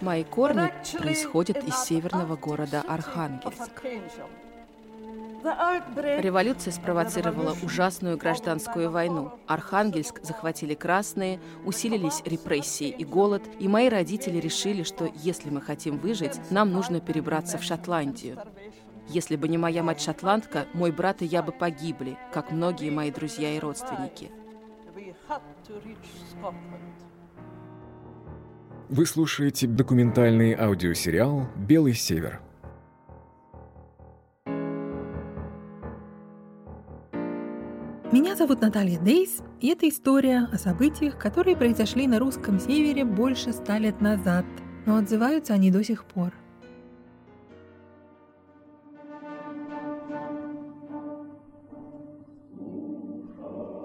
Мои корни происходят из северного города Архангельск. Революция спровоцировала ужасную гражданскую войну. Архангельск захватили красные, усилились репрессии и голод, и мои родители решили, что если мы хотим выжить, нам нужно перебраться в Шотландию. Если бы не моя мать-шотландка, мой брат и я бы погибли, как многие мои друзья и родственники. Вы слушаете документальный аудиосериал «Белый север». Меня зовут Наталья Дейс, и это история о событиях, которые произошли на русском севере больше ста лет назад, но отзываются они до сих пор.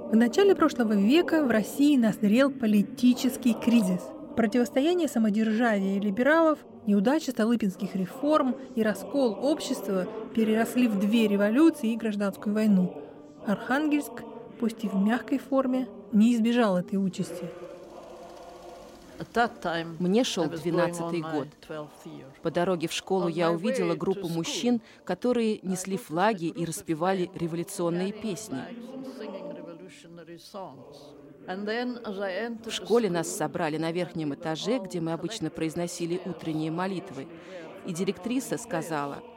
В начале прошлого века в России назрел политический кризис. Противостояние самодержавия и либералов, неудача столыпинских реформ и раскол общества переросли в две революции и гражданскую войну – Архангельск, пусть и в мягкой форме, не избежал этой участи. Мне шел двенадцатый год. По дороге в школу я увидела группу мужчин, которые несли флаги и распевали революционные песни. В школе нас собрали на верхнем этаже, где мы обычно произносили утренние молитвы, и директриса сказала –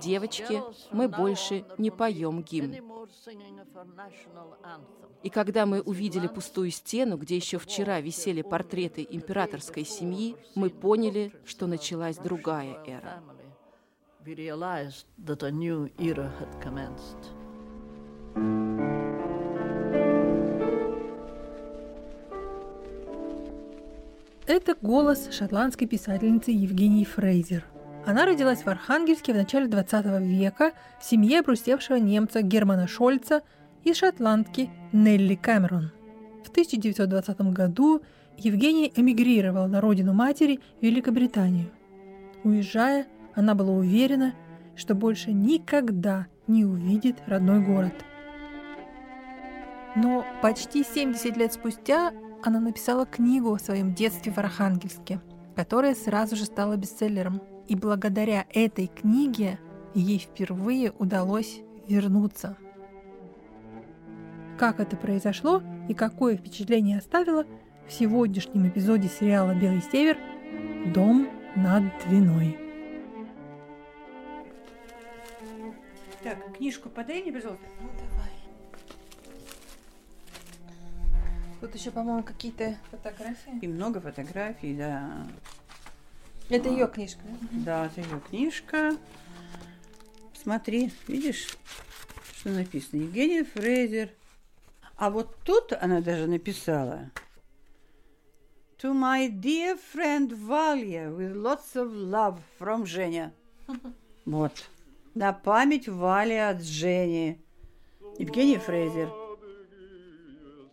Девочки, мы больше не поем гимн. И когда мы увидели пустую стену, где еще вчера висели портреты императорской семьи, мы поняли, что началась другая эра. Это голос шотландской писательницы Евгении Фрейзер – она родилась в Архангельске в начале 20 века в семье обрусевшего немца Германа Шольца и шотландки Нелли Кэмерон. В 1920 году Евгения эмигрировала на родину матери Великобританию. Уезжая, она была уверена, что больше никогда не увидит родной город. Но почти 70 лет спустя она написала книгу о своем детстве в Архангельске, которая сразу же стала бестселлером – и благодаря этой книге ей впервые удалось вернуться. Как это произошло и какое впечатление оставило в сегодняшнем эпизоде сериала «Белый север» «Дом над Двиной». Так, книжку подай мне, пожалуйста. Ну, давай. Тут еще, по-моему, какие-то фотографии. И много фотографий, да. Это ее книжка, да? это ее книжка. Смотри, видишь, что написано? Евгения Фрейзер. А вот тут она даже написала. To my dear friend Valia, with lots of love from Женя. Вот. На память Вали от Жени. Евгения Фрейзер.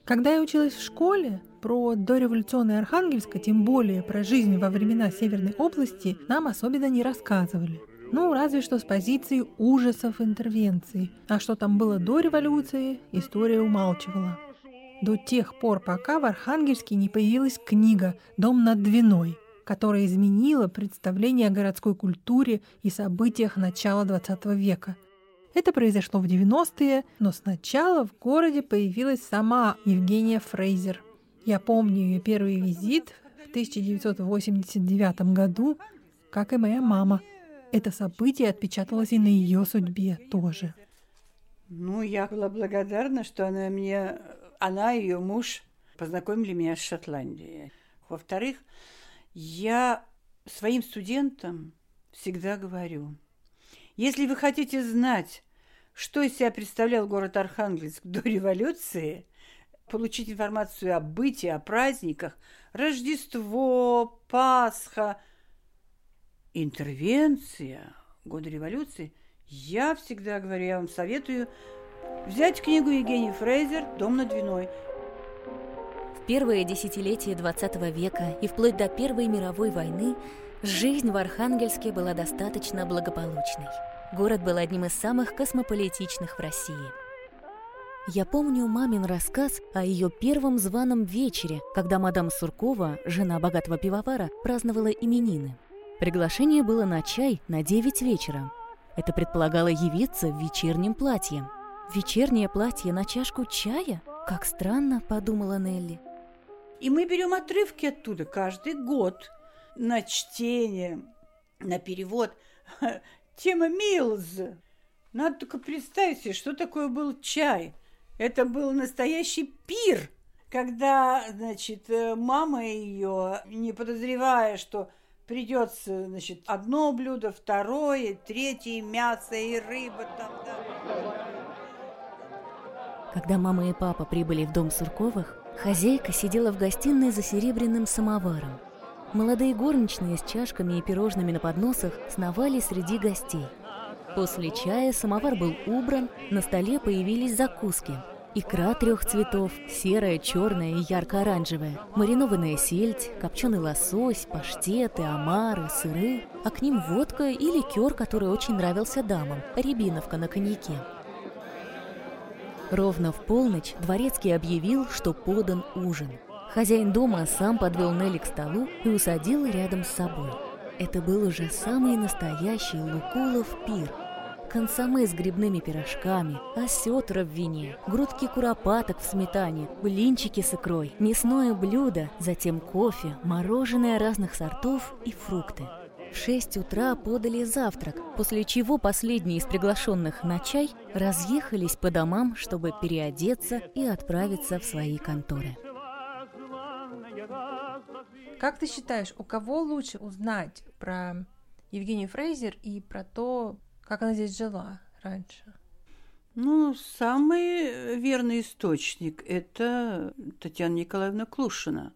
Когда я училась в школе, про дореволюционное Архангельск, тем более про жизнь во времена Северной области, нам особенно не рассказывали. Ну, разве что с позиции ужасов интервенции. А что там было до революции, история умалчивала. До тех пор, пока в Архангельске не появилась книга «Дом над Двиной», которая изменила представление о городской культуре и событиях начала XX века. Это произошло в 90-е, но сначала в городе появилась сама Евгения Фрейзер. Я помню ее первый визит в 1989 году, как и моя мама. Это событие отпечаталось и на ее судьбе тоже. Ну, я была благодарна, что она мне, она и ее муж познакомили меня с Шотландией. Во-вторых, я своим студентам всегда говорю, если вы хотите знать, что из себя представлял город Архангельск до революции, получить информацию о бытии, о праздниках, Рождество, Пасха, интервенция, годы революции, я всегда говорю, я вам советую взять книгу Евгении Фрейзер «Дом над Двиной». В первые десятилетия XX века и вплоть до Первой мировой войны жизнь в Архангельске была достаточно благополучной. Город был одним из самых космополитичных в России – Я помню мамин рассказ о ее первом званом вечере, когда мадам Суркова, жена богатого пивовара, праздновала именины. Приглашение было на чай на 9 вечера. Это предполагало явиться в вечернем платье. Вечернее платье на чашку чая? Как странно, подумала Нелли. И мы берем отрывки оттуда каждый год на чтение, на перевод. Тема Милз. Надо только представить себе, что такое был чай. Это был настоящий пир, когда, значит, э, мама ее, не подозревая, что придется, значит, одно блюдо, второе, третье, мясо и рыба там, да. Когда мама и папа прибыли в дом Сурковых, хозяйка сидела в гостиной за серебряным самоваром. Молодые горничные с чашками и пирожными на подносах сновали среди гостей. После чая самовар был убран, на столе появились закуски. Икра трех цветов, серая, черная и ярко-оранжевая, маринованная сельдь, копченый лосось, паштеты, омары, сыры, а к ним водка и ликер, который очень нравился дамам, рябиновка на коньяке. Ровно в полночь дворецкий объявил, что подан ужин – Хозяин дома сам подвел Нелли к столу и усадил рядом с собой. Это был уже самый настоящий Лукулов пир. Консоме с грибными пирожками, осетра в вине, грудки куропаток в сметане, блинчики с икрой, мясное блюдо, затем кофе, мороженое разных сортов и фрукты. В шесть утра подали завтрак, после чего последние из приглашенных на чай разъехались по домам, чтобы переодеться и отправиться в свои конторы. Как ты считаешь, у кого лучше узнать про Евгению Фрейзер и про то, как она здесь жила раньше? Ну, самый верный источник – это Татьяна Николаевна Клушина.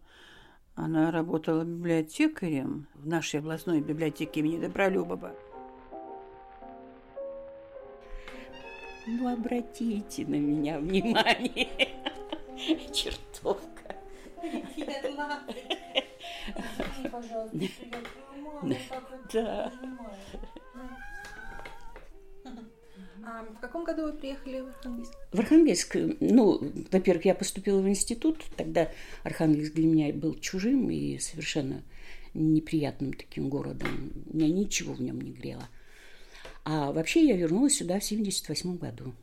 Она работала библиотекарем в нашей областной библиотеке имени Добролюбова. Ну, обратите на меня внимание, чертовка. Да. А в каком году вы приехали в Архангельск? В Архангельск, ну, во-первых, я поступила в институт, тогда Архангельск для меня был чужим и совершенно неприятным таким городом. Меня ничего в нем не грело. А вообще я вернулась сюда в 78 году.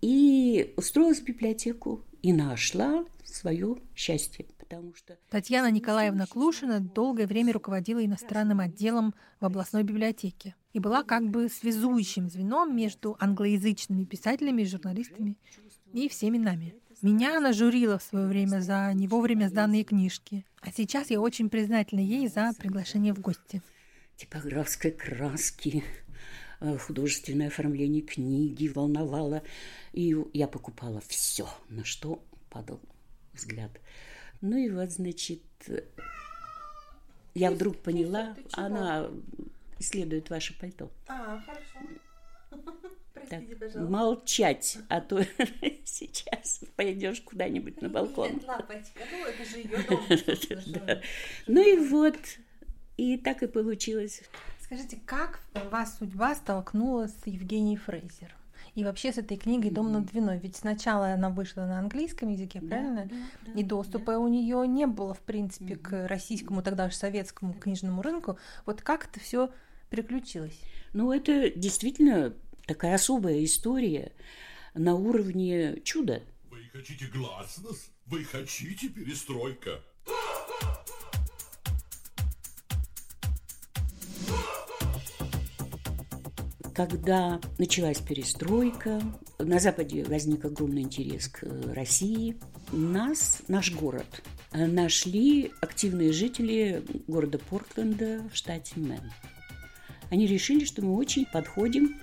И устроилась в библиотеку и нашла свое счастье потому что... Татьяна Николаевна Клушина долгое время руководила иностранным отделом в областной библиотеке и была как бы связующим звеном между англоязычными писателями и журналистами и всеми нами. Меня она журила в свое время за не вовремя сданные книжки, а сейчас я очень признательна ей за приглашение в гости. Типографской краски, художественное оформление книги волновало, и я покупала все, на что падал взгляд. Ну и вот, значит, я вдруг поняла, она исследует ваше пальто. А, хорошо. Простите, так, молчать, а то сейчас пойдешь куда-нибудь на балкон. Нет, лапочка, ну это же ее дом. Ну и вот, и так и получилось. Скажите, как вас судьба столкнула с Евгенией Фрейзер? и вообще с этой книгой «Дом над Двиной». Ведь сначала она вышла на английском языке, правильно? Да, да, и доступа да. у нее не было, в принципе, к российскому, тогда же советскому книжному рынку. Вот как это все приключилось? Ну, это действительно такая особая история на уровне чуда. Вы хотите гласность? Вы хотите перестройка? Когда началась перестройка, на Западе возник огромный интерес к э, России. Нас, наш город, э, нашли активные жители города Портленда в штате Мэн. Они решили, что мы очень подходим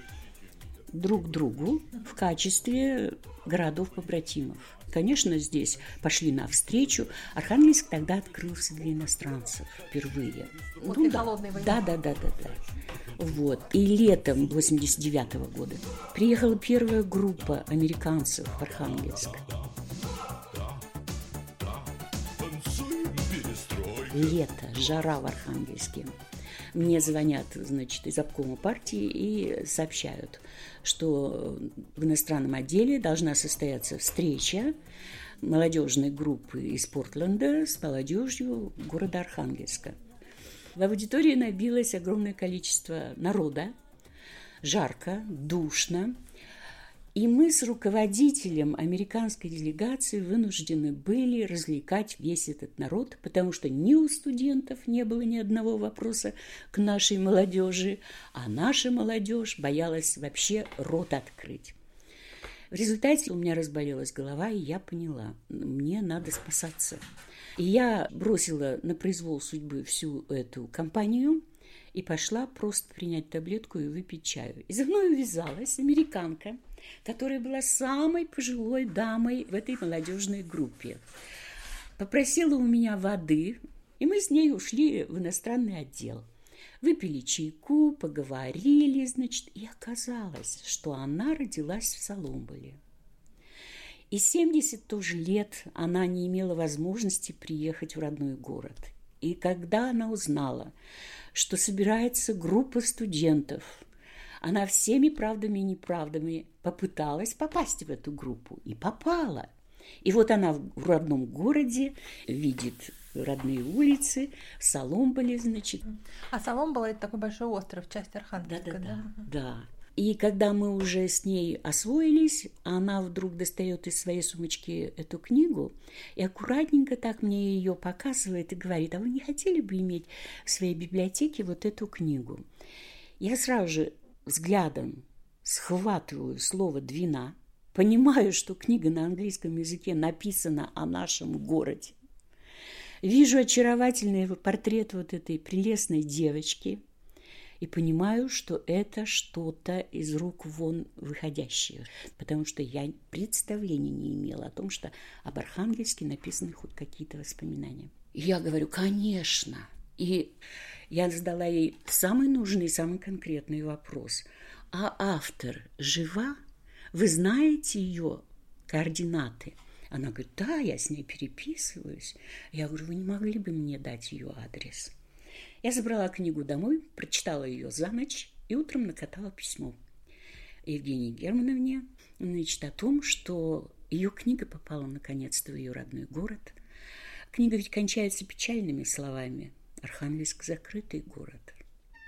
друг другу в качестве городов-побратимов. Конечно, здесь пошли навстречу. Архангельск тогда открылся для иностранцев впервые. После ну, холодной войны. Да, да, да, да, да. Вот. И летом 89 -го года приехала первая группа американцев в Архангельск. Лето, жара в Архангельске. мне звонят, значит, из обкома партии и сообщают, что в иностранном отделе должна состояться встреча молодежной группы из Портленда с молодежью города Архангельска. В аудитории набилось огромное количество народа, жарко, душно, и мы с руководителем американской делегации вынуждены были развлекать весь этот народ, потому что ни у студентов не было ни одного вопроса к нашей молодежи, а наша молодежь боялась вообще рот открыть. В результате у меня разболелась голова, и я поняла, мне надо спасаться. Я бросила на произвол судьбы всю эту компанию и пошла просто принять таблетку и выпить чаю. И за мной увязалась американка, которая была самой пожилой дамой в этой молодежной группе. Попросила у меня воды, и мы с ней ушли в иностранный отдел. Выпили чайку, поговорили, значит, и оказалось, что она родилась в Соломболе. И 70 тоже лет она не имела возможности приехать в родной город. И когда она узнала, что собирается группа студентов, она всеми правдами и неправдами попыталась попасть в эту группу и попала. И вот она в родном городе видит родные улицы, Соломболе, значит. А Соломбола – это такой большой остров, часть Архангельска, да? Да, да, да, да. И когда мы уже с ней освоились, она вдруг достает из своей сумочки эту книгу и аккуратненько так мне ее показывает и говорит, а вы не хотели бы иметь в своей библиотеке вот эту книгу? Я сразу же взглядом схватываю слово «двина», понимаю, что книга на английском языке написана о нашем городе, Вижу очаровательный портрет вот этой прелестной девочки и понимаю, что это что-то из рук вон выходящее, потому что я представления не имела о том, что об Архангельске написаны хоть какие-то воспоминания. Я говорю, конечно. И я задала ей самый нужный, самый конкретный вопрос. А автор жива? Вы знаете ее координаты? Она говорит, да, я с ней переписываюсь. Я говорю, вы не могли бы мне дать ее адрес? Я забрала книгу домой, прочитала ее за ночь и утром накатала письмо Евгении Германовне, значит, о том, что ее книга попала наконец-то в ее родной город. Книга ведь кончается печальными словами. Архангельск – закрытый город.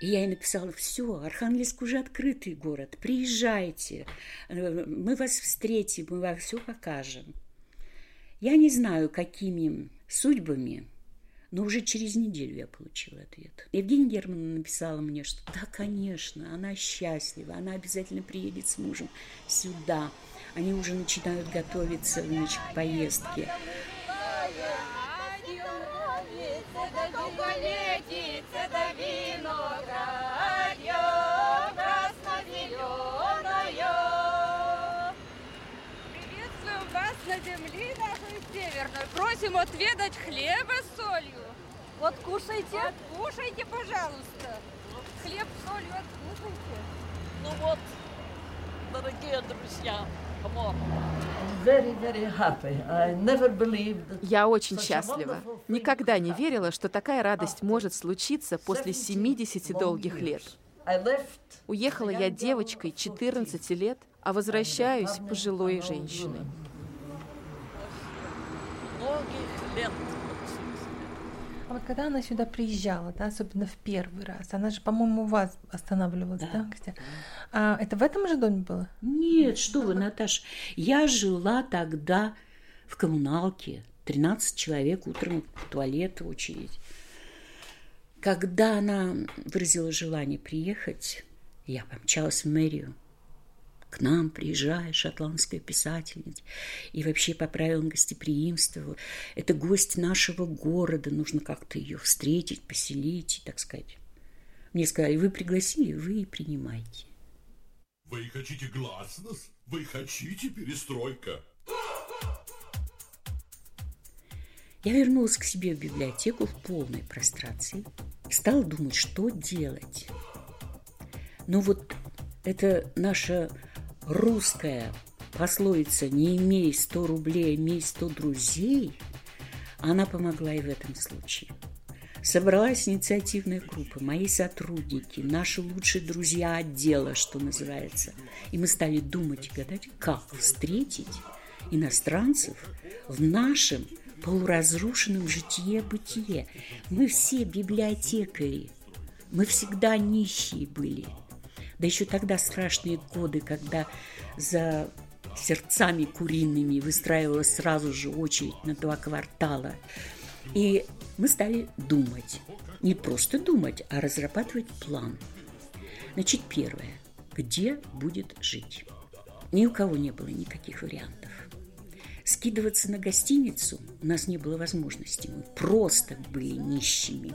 И я ей написала, все, Архангельск уже открытый город, приезжайте, мы вас встретим, мы вам все покажем. Я не знаю, какими судьбами, но уже через неделю я получила ответ. Евгения Германовна написала мне, что да, конечно, она счастлива, она обязательно приедет с мужем сюда. Они уже начинают готовиться значит, к поездке. Просим отведать хлеба с солью. Вот кушайте. Вот, кушайте, пожалуйста. Хлеб с солью откушайте. Ну вот, дорогие друзья, я очень счастлива. Никогда не верила, что такая радость может случиться после 70 долгих лет. Уехала я девочкой 14 лет, а возвращаюсь пожилой женщиной многих лет. А вот когда она сюда приезжала, да, особенно в первый раз, она же, по-моему, у вас останавливалась, да, да А это в этом же доме было? Нет, что вы, Наташа. Я жила тогда в коммуналке. 13 человек утром в туалет очередь. Когда она выразила желание приехать, я помчалась в мэрию к нам приезжает шотландская писательница, и вообще по правилам гостеприимства, это гость нашего города, нужно как-то ее встретить, поселить, так сказать. Мне сказали, вы пригласили, вы и принимайте. Вы хотите гласность? Вы хотите перестройка? Я вернулась к себе в библиотеку в полной прострации. Стала думать, что делать. Но вот это наша русская пословица «не имей сто рублей, имей сто друзей», она помогла и в этом случае. Собралась инициативная группа, мои сотрудники, наши лучшие друзья отдела, что называется. И мы стали думать и гадать, как встретить иностранцев в нашем полуразрушенном житие-бытие. Мы все библиотекари, мы всегда нищие были. Да еще тогда страшные годы, когда за сердцами куриными выстраивалась сразу же очередь на два квартала. И мы стали думать. Не просто думать, а разрабатывать план. Значит, первое. Где будет жить? Ни у кого не было никаких вариантов. Скидываться на гостиницу у нас не было возможности. Мы просто были нищими.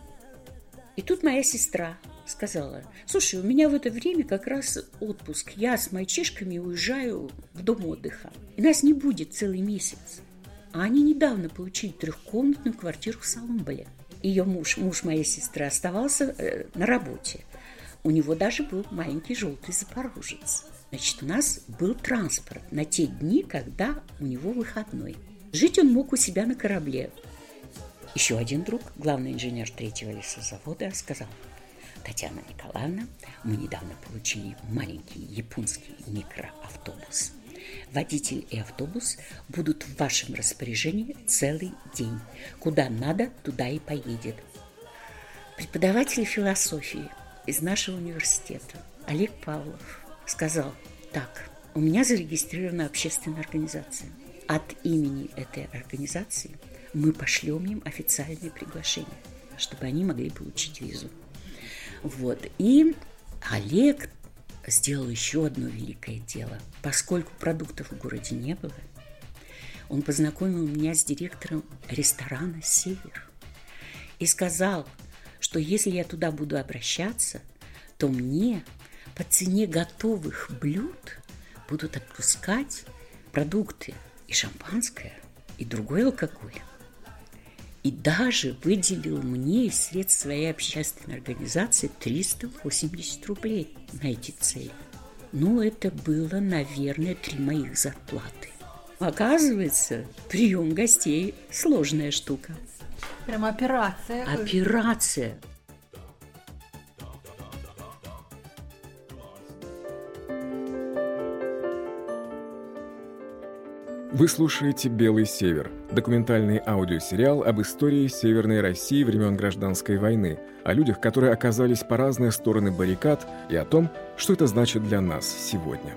И тут моя сестра сказала, слушай, у меня в это время как раз отпуск. Я с мальчишками уезжаю в дом отдыха. И нас не будет целый месяц. А они недавно получили трехкомнатную квартиру в Саломболе. Ее муж, муж моей сестры, оставался э, на работе. У него даже был маленький желтый запорожец. Значит, у нас был транспорт на те дни, когда у него выходной. Жить он мог у себя на корабле. Еще один друг, главный инженер третьего лесозавода, сказал, Татьяна Николаевна, мы недавно получили маленький японский микроавтобус. Водитель и автобус будут в вашем распоряжении целый день. Куда надо, туда и поедет. Преподаватель философии из нашего университета Олег Павлов сказал так. У меня зарегистрирована общественная организация. От имени этой организации мы пошлем им официальное приглашение, чтобы они могли получить визу. Вот. И Олег сделал еще одно великое дело. Поскольку продуктов в городе не было, он познакомил меня с директором ресторана «Север» и сказал, что если я туда буду обращаться, то мне по цене готовых блюд будут отпускать продукты и шампанское, и другой алкоголь. И даже выделил мне из средств своей общественной организации 380 рублей на эти цели. Ну, это было, наверное, три моих зарплаты. Оказывается, прием гостей – сложная штука. Прям операция. Операция. Вы слушаете «Белый север» – документальный аудиосериал об истории Северной России времен Гражданской войны, о людях, которые оказались по разные стороны баррикад, и о том, что это значит для нас сегодня.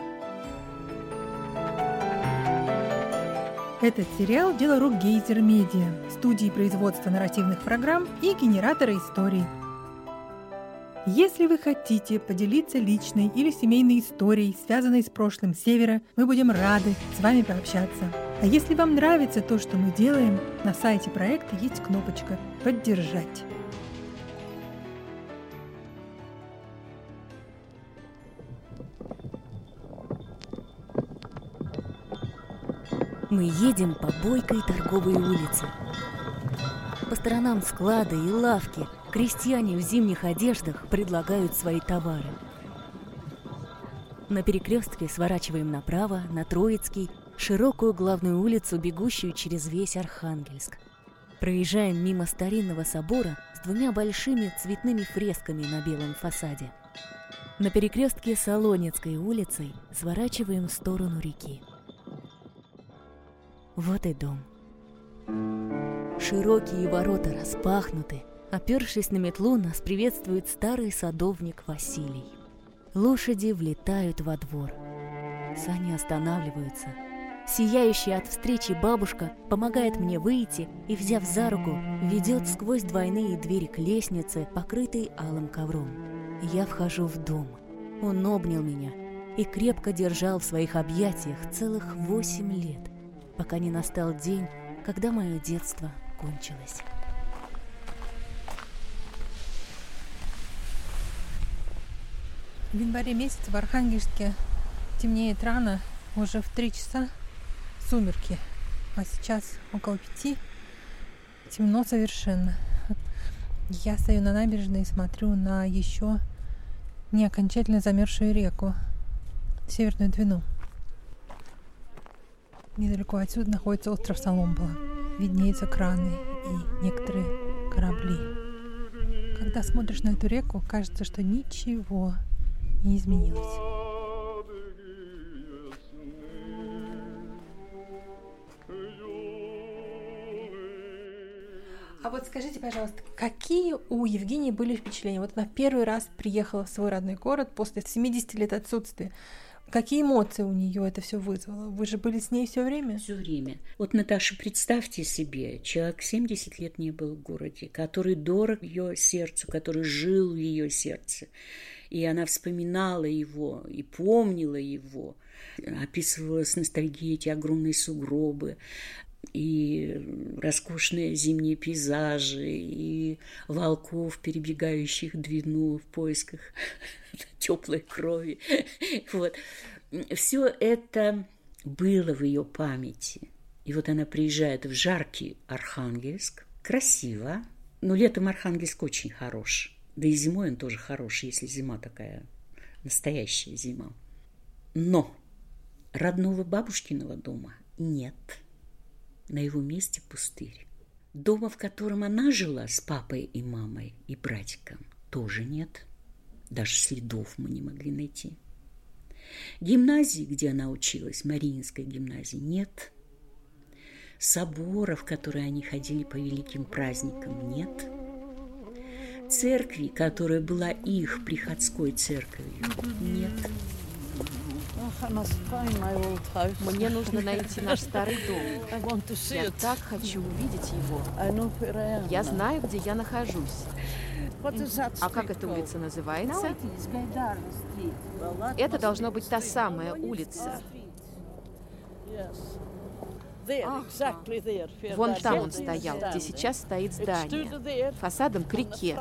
Этот сериал – дело рук Гейзер Медиа, студии производства нарративных программ и генератора историй – если вы хотите поделиться личной или семейной историей, связанной с прошлым Севера, мы будем рады с вами пообщаться. А если вам нравится то, что мы делаем, на сайте проекта есть кнопочка «Поддержать». Мы едем по бойкой торговой улице. По сторонам склады и лавки – Крестьяне в зимних одеждах предлагают свои товары. На перекрестке сворачиваем направо, на Троицкий, широкую главную улицу, бегущую через весь Архангельск. Проезжаем мимо старинного собора с двумя большими цветными фресками на белом фасаде. На перекрестке Солонецкой улицей сворачиваем в сторону реки. Вот и дом. Широкие ворота распахнуты, Опершись на метлу, нас приветствует старый садовник Василий. Лошади влетают во двор. Сани останавливаются. Сияющая от встречи бабушка помогает мне выйти и, взяв за руку, ведет сквозь двойные двери к лестнице, покрытой алым ковром. Я вхожу в дом. Он обнял меня и крепко держал в своих объятиях целых восемь лет, пока не настал день, когда мое детство кончилось. В январе месяце в Архангельске темнеет рано, уже в три часа сумерки, а сейчас около пяти темно совершенно. Я стою на набережной и смотрю на еще не окончательно замерзшую реку, Северную Двину. Недалеко отсюда находится остров Соломбала. Виднеются краны и некоторые корабли. когда смотришь на эту реку, кажется, что ничего не изменилось. А вот скажите, пожалуйста, какие у Евгении были впечатления? Вот она первый раз приехала в свой родной город после 70 лет отсутствия. Какие эмоции у нее это все вызвало? Вы же были с ней все время? Все время. Вот, Наташа, представьте себе, человек 70 лет не был в городе, который дорог ее сердцу, который жил в ее сердце. И она вспоминала его и помнила его описывала с ностальгией эти огромные сугробы, и роскошные зимние пейзажи, и волков, перебегающих Двину в поисках теплой крови. Вот. Все это было в ее памяти. И вот она приезжает в жаркий Архангельск. Красиво. Но летом Архангельск очень хорош. Да и зимой он тоже хорош, если зима такая настоящая зима. Но родного бабушкиного дома нет – на его месте пустырь. Дома, в котором она жила с папой и мамой и братиком, тоже нет. Даже следов мы не могли найти. Гимназии, где она училась, Мариинской гимназии, нет. Соборов, в которые они ходили по великим праздникам, нет. Церкви, которая была их приходской церковью, нет. Мне нужно найти наш старый дом. Я так хочу увидеть его. Я знаю, где я нахожусь. А как эта улица называется? Это должно быть та самая улица. Вон там он стоял, где сейчас стоит здание, фасадом к реке.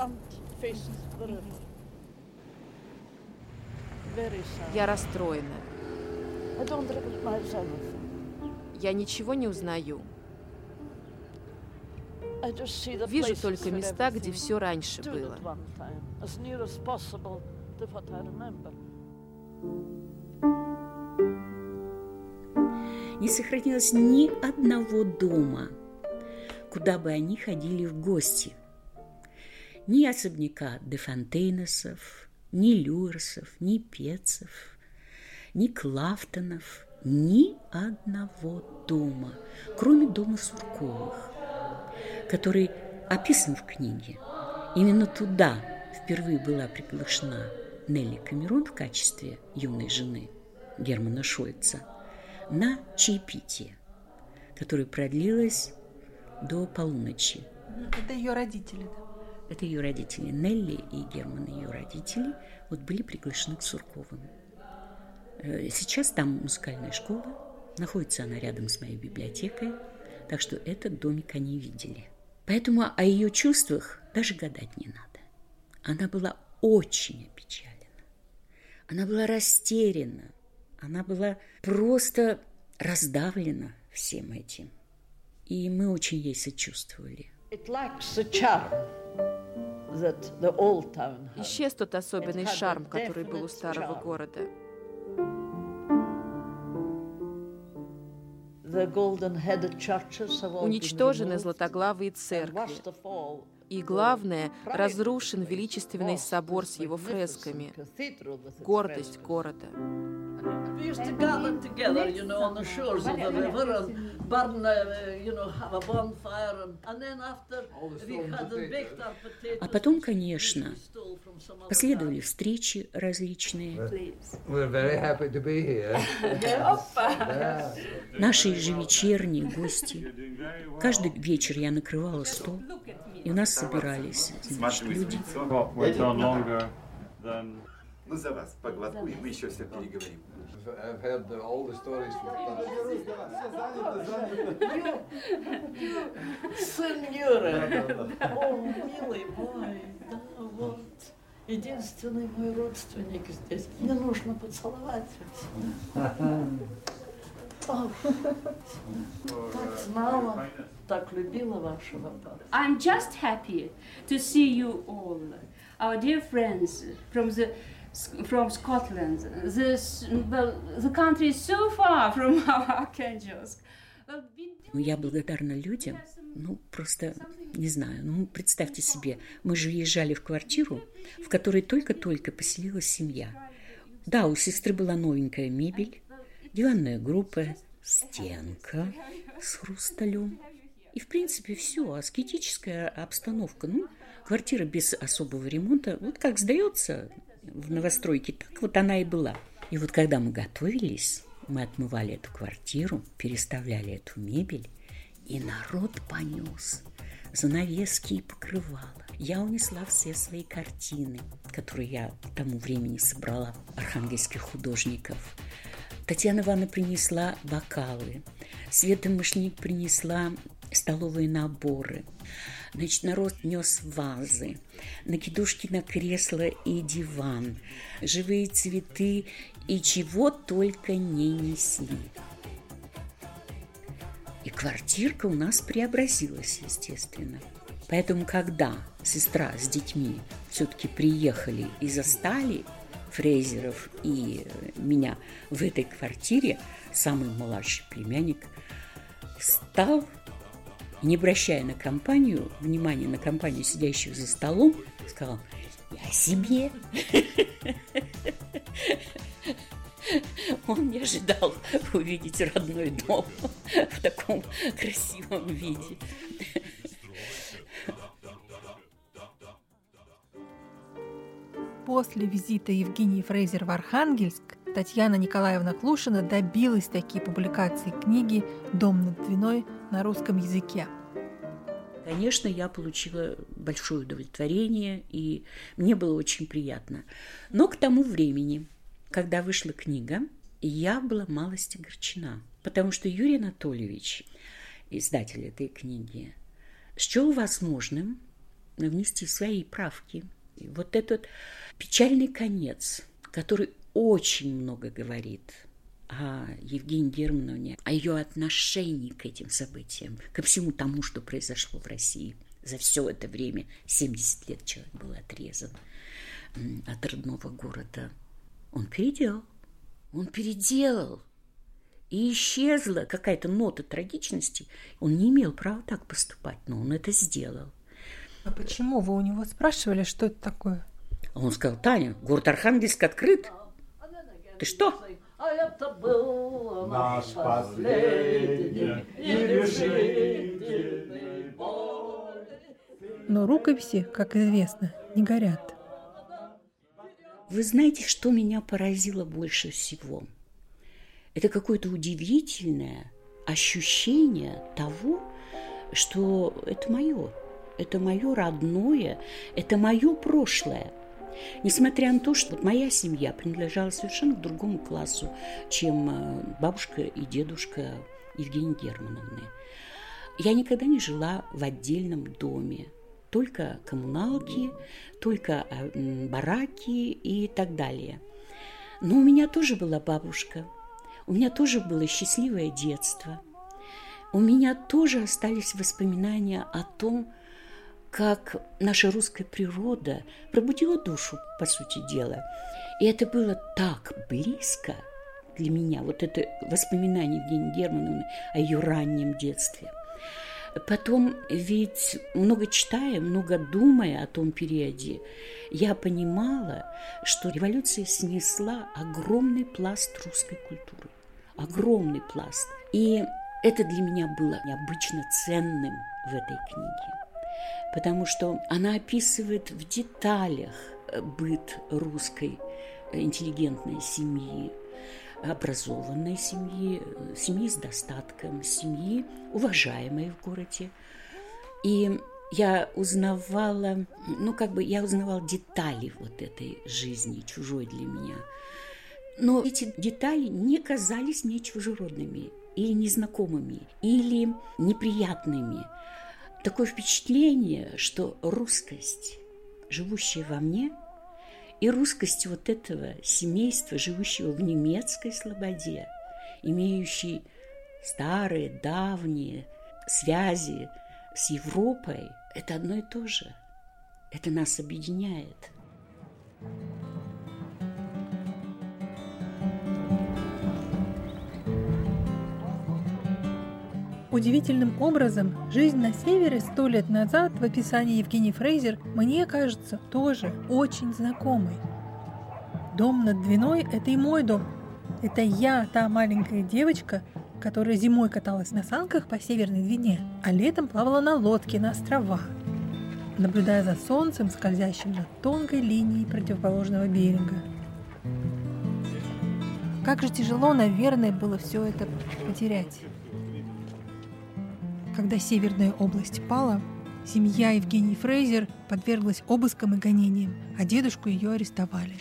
Я расстроена. Я ничего не узнаю. Вижу только места, где все раньше было. Не сохранилось ни одного дома, куда бы они ходили в гости. Ни особняка де Фонтейнесов, ни Люрсов, ни Пецов, ни Клафтонов, ни одного дома, кроме дома Сурковых, который описан в книге. Именно туда впервые была приглашена Нелли Камерон в качестве юной жены Германа Шольца на чаепитие, которое продлилось до полуночи. Это ее родители, да? Это ее родители. Нелли и Герман, ее родители, вот были приглашены к Сурковым. Э, сейчас там музыкальная школа, находится она рядом с моей библиотекой, так что этот домик они видели. Поэтому о ее чувствах даже гадать не надо. Она была очень опечалена. Она была растеряна. Она была просто раздавлена всем этим. И мы очень ей сочувствовали. Исчез тот особенный шарм, который был у старого города. Уничтожены златоглавые церкви. И главное, разрушен величественный собор с его фресками. Гордость города. We used to gather together, you know, on the shores of the river and burn, uh, you know, have a bonfire. And, and then after we had baked our potatoes. А потом, конечно, последовали встречи различные. We're very happy to be here. Наши ежевечерние гости. Каждый вечер я накрывала стол, и у нас собирались значит, люди. Ну, за вас, по глотку, и мы еще все переговорим. I've heard the, all the stories from Сеньора! О, милый мой, да, вот. Единственный мой родственник здесь. Мне нужно поцеловать вас. Так знала, так любила вашего папу. I'm just happy to see you all, our dear friends from the from Scotland. This, well, the country is so far from Archangels. Я благодарна людям, ну, просто, не знаю, ну, представьте себе, мы же езжали в квартиру, в которой только-только поселилась семья. Да, у сестры была новенькая мебель, диванная группа, стенка с хрусталем. И, в принципе, все, аскетическая обстановка. Ну, квартира без особого ремонта, вот как сдается в новостройке, так вот она и была. И вот когда мы готовились, мы отмывали эту квартиру, переставляли эту мебель, и народ понес занавески и покрывала. Я унесла все свои картины, которые я к тому времени собрала архангельских художников. Татьяна Ивановна принесла бокалы, Света Мышник принесла столовые наборы. Значит, народ нес вазы, накидушки на кресло и диван, живые цветы и чего только не несли. И квартирка у нас преобразилась, естественно. Поэтому, когда сестра с детьми все-таки приехали и застали Фрейзеров и меня в этой квартире, самый младший племянник стал, не обращая на компанию, внимания на компанию сидящих за столом, сказал, я себе. Он не ожидал увидеть родной дом в таком красивом виде. После визита Евгении Фрейзер в Архангельск Татьяна Николаевна Клушина добилась такие публикации книги «Дом над Двиной» на русском языке. Конечно, я получила большое удовлетворение, и мне было очень приятно. Но к тому времени, когда вышла книга, я была малость огорчена, потому что Юрий Анатольевич, издатель этой книги, счел возможным внести свои правки. И вот этот печальный конец, который очень много говорит о Евгении Германовне, о ее отношении к этим событиям, ко всему тому, что произошло в России. За все это время, 70 лет человек был отрезан от родного города. Он переделал. Он переделал. И исчезла какая-то нота трагичности. Он не имел права так поступать, но он это сделал. А почему вы у него спрашивали, что это такое? Он сказал, Таня, город Архангельск открыт. Ты что? А это был наш последний и решительный бой. Но рукописи, как известно, не горят. Вы знаете, что меня поразило больше всего? Это какое-то удивительное ощущение того, что это мое, это мое родное, это мое прошлое – Несмотря на то, что моя семья принадлежала совершенно к другому классу, чем э, бабушка и дедушка Евгении Германовны. Я никогда не жила в отдельном доме, только коммуналки, только э, бараки и так далее. Но у меня тоже была бабушка, у меня тоже было счастливое детство. У меня тоже остались воспоминания о том, как наша русская природа пробудила душу, по сути дела. И это было так близко для меня, вот это воспоминание Евгении Германовны о ее раннем детстве. Потом, ведь много читая, много думая о том периоде, я понимала, что революция снесла огромный пласт русской культуры. Огромный пласт. И это для меня было необычно ценным в этой книге потому что она описывает в деталях э, быт русской э, интеллигентной семьи, образованной семьи, э, семьи с достатком, семьи, уважаемой в городе. И я узнавала, ну, как бы я узнавала детали вот этой жизни, чужой для меня. Но эти детали не казались мне чужеродными или незнакомыми, или неприятными – такое впечатление, что русскость, живущая во мне, и русскость вот этого семейства, живущего в немецкой слободе, имеющей старые, давние связи с Европой, это одно и то же. Это нас объединяет. Удивительным образом жизнь на севере сто лет назад в описании Евгении Фрейзер мне кажется тоже очень знакомой. Дом над Двиной – это и мой дом. Это я, та маленькая девочка, которая зимой каталась на санках по Северной Двине, а летом плавала на лодке на острова, наблюдая за солнцем, скользящим над тонкой линией противоположного берега. Как же тяжело, наверное, было все это потерять. Когда Северная область пала, семья Евгении Фрейзер подверглась обыскам и гонениям, а дедушку ее арестовали.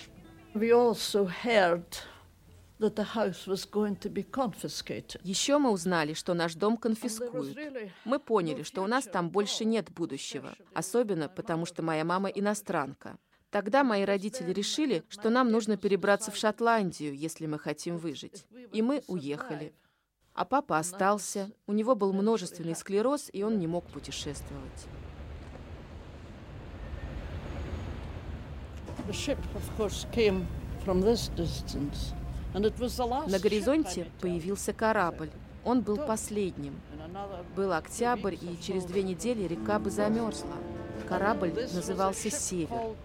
Еще мы узнали, что наш дом конфискуют. Мы поняли, что у нас там больше нет будущего. Особенно потому, что моя мама иностранка. Тогда мои родители решили, что нам нужно перебраться в Шотландию, если мы хотим выжить. И мы уехали. А папа остался. У него был множественный склероз, и он не мог путешествовать. На горизонте появился корабль. Он был последним. Был октябрь, и через две недели река бы замерзла. Корабль назывался «Север»,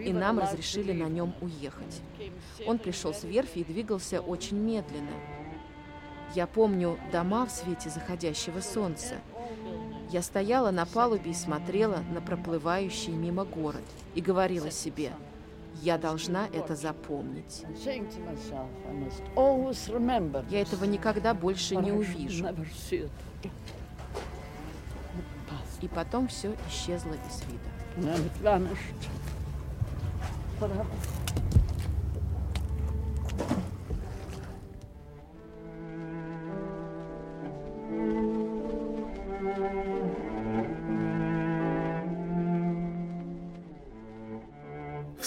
и нам разрешили на нем уехать. Он пришел с верфи и двигался очень медленно. Я помню дома в свете заходящего солнца. Я стояла на палубе и смотрела на проплывающий мимо город и говорила себе – я должна это запомнить. Я этого никогда больше не увижу. И потом все исчезло из вида.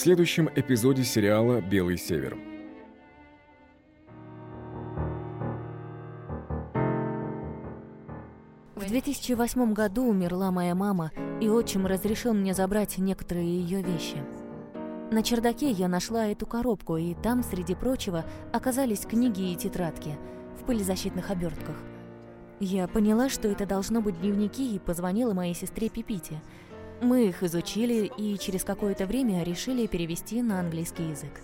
Следующем эпизоде сериала «Белый север». В 2008 году умерла моя мама, и отчим разрешил мне забрать некоторые ее вещи. На чердаке я нашла эту коробку, и там, среди прочего, оказались книги и тетрадки в пылезащитных обертках. Я поняла, что это должно быть дневники, и позвонила моей сестре Пипите – мы их изучили и через какое-то время решили перевести на английский язык.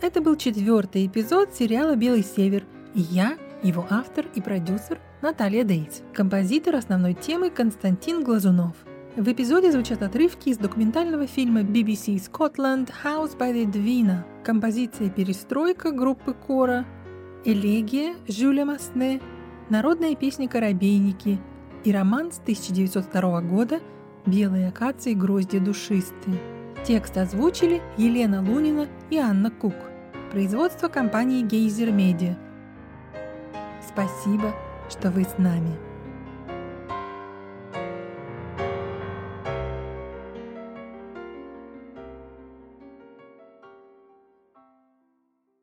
Это был четвертый эпизод сериала «Белый север», и я, его автор и продюсер Наталья Дейтс, композитор основной темы Константин Глазунов. В эпизоде звучат отрывки из документального фильма BBC Scotland «House by the Dwina», композиция «Перестройка» группы Кора, элегия Жюля Масне, народная песня «Коробейники», и роман с 1902 года «Белые акации грозди душистые». Текст озвучили Елена Лунина и Анна Кук. Производство компании Гейзер Медиа. Спасибо, что вы с нами.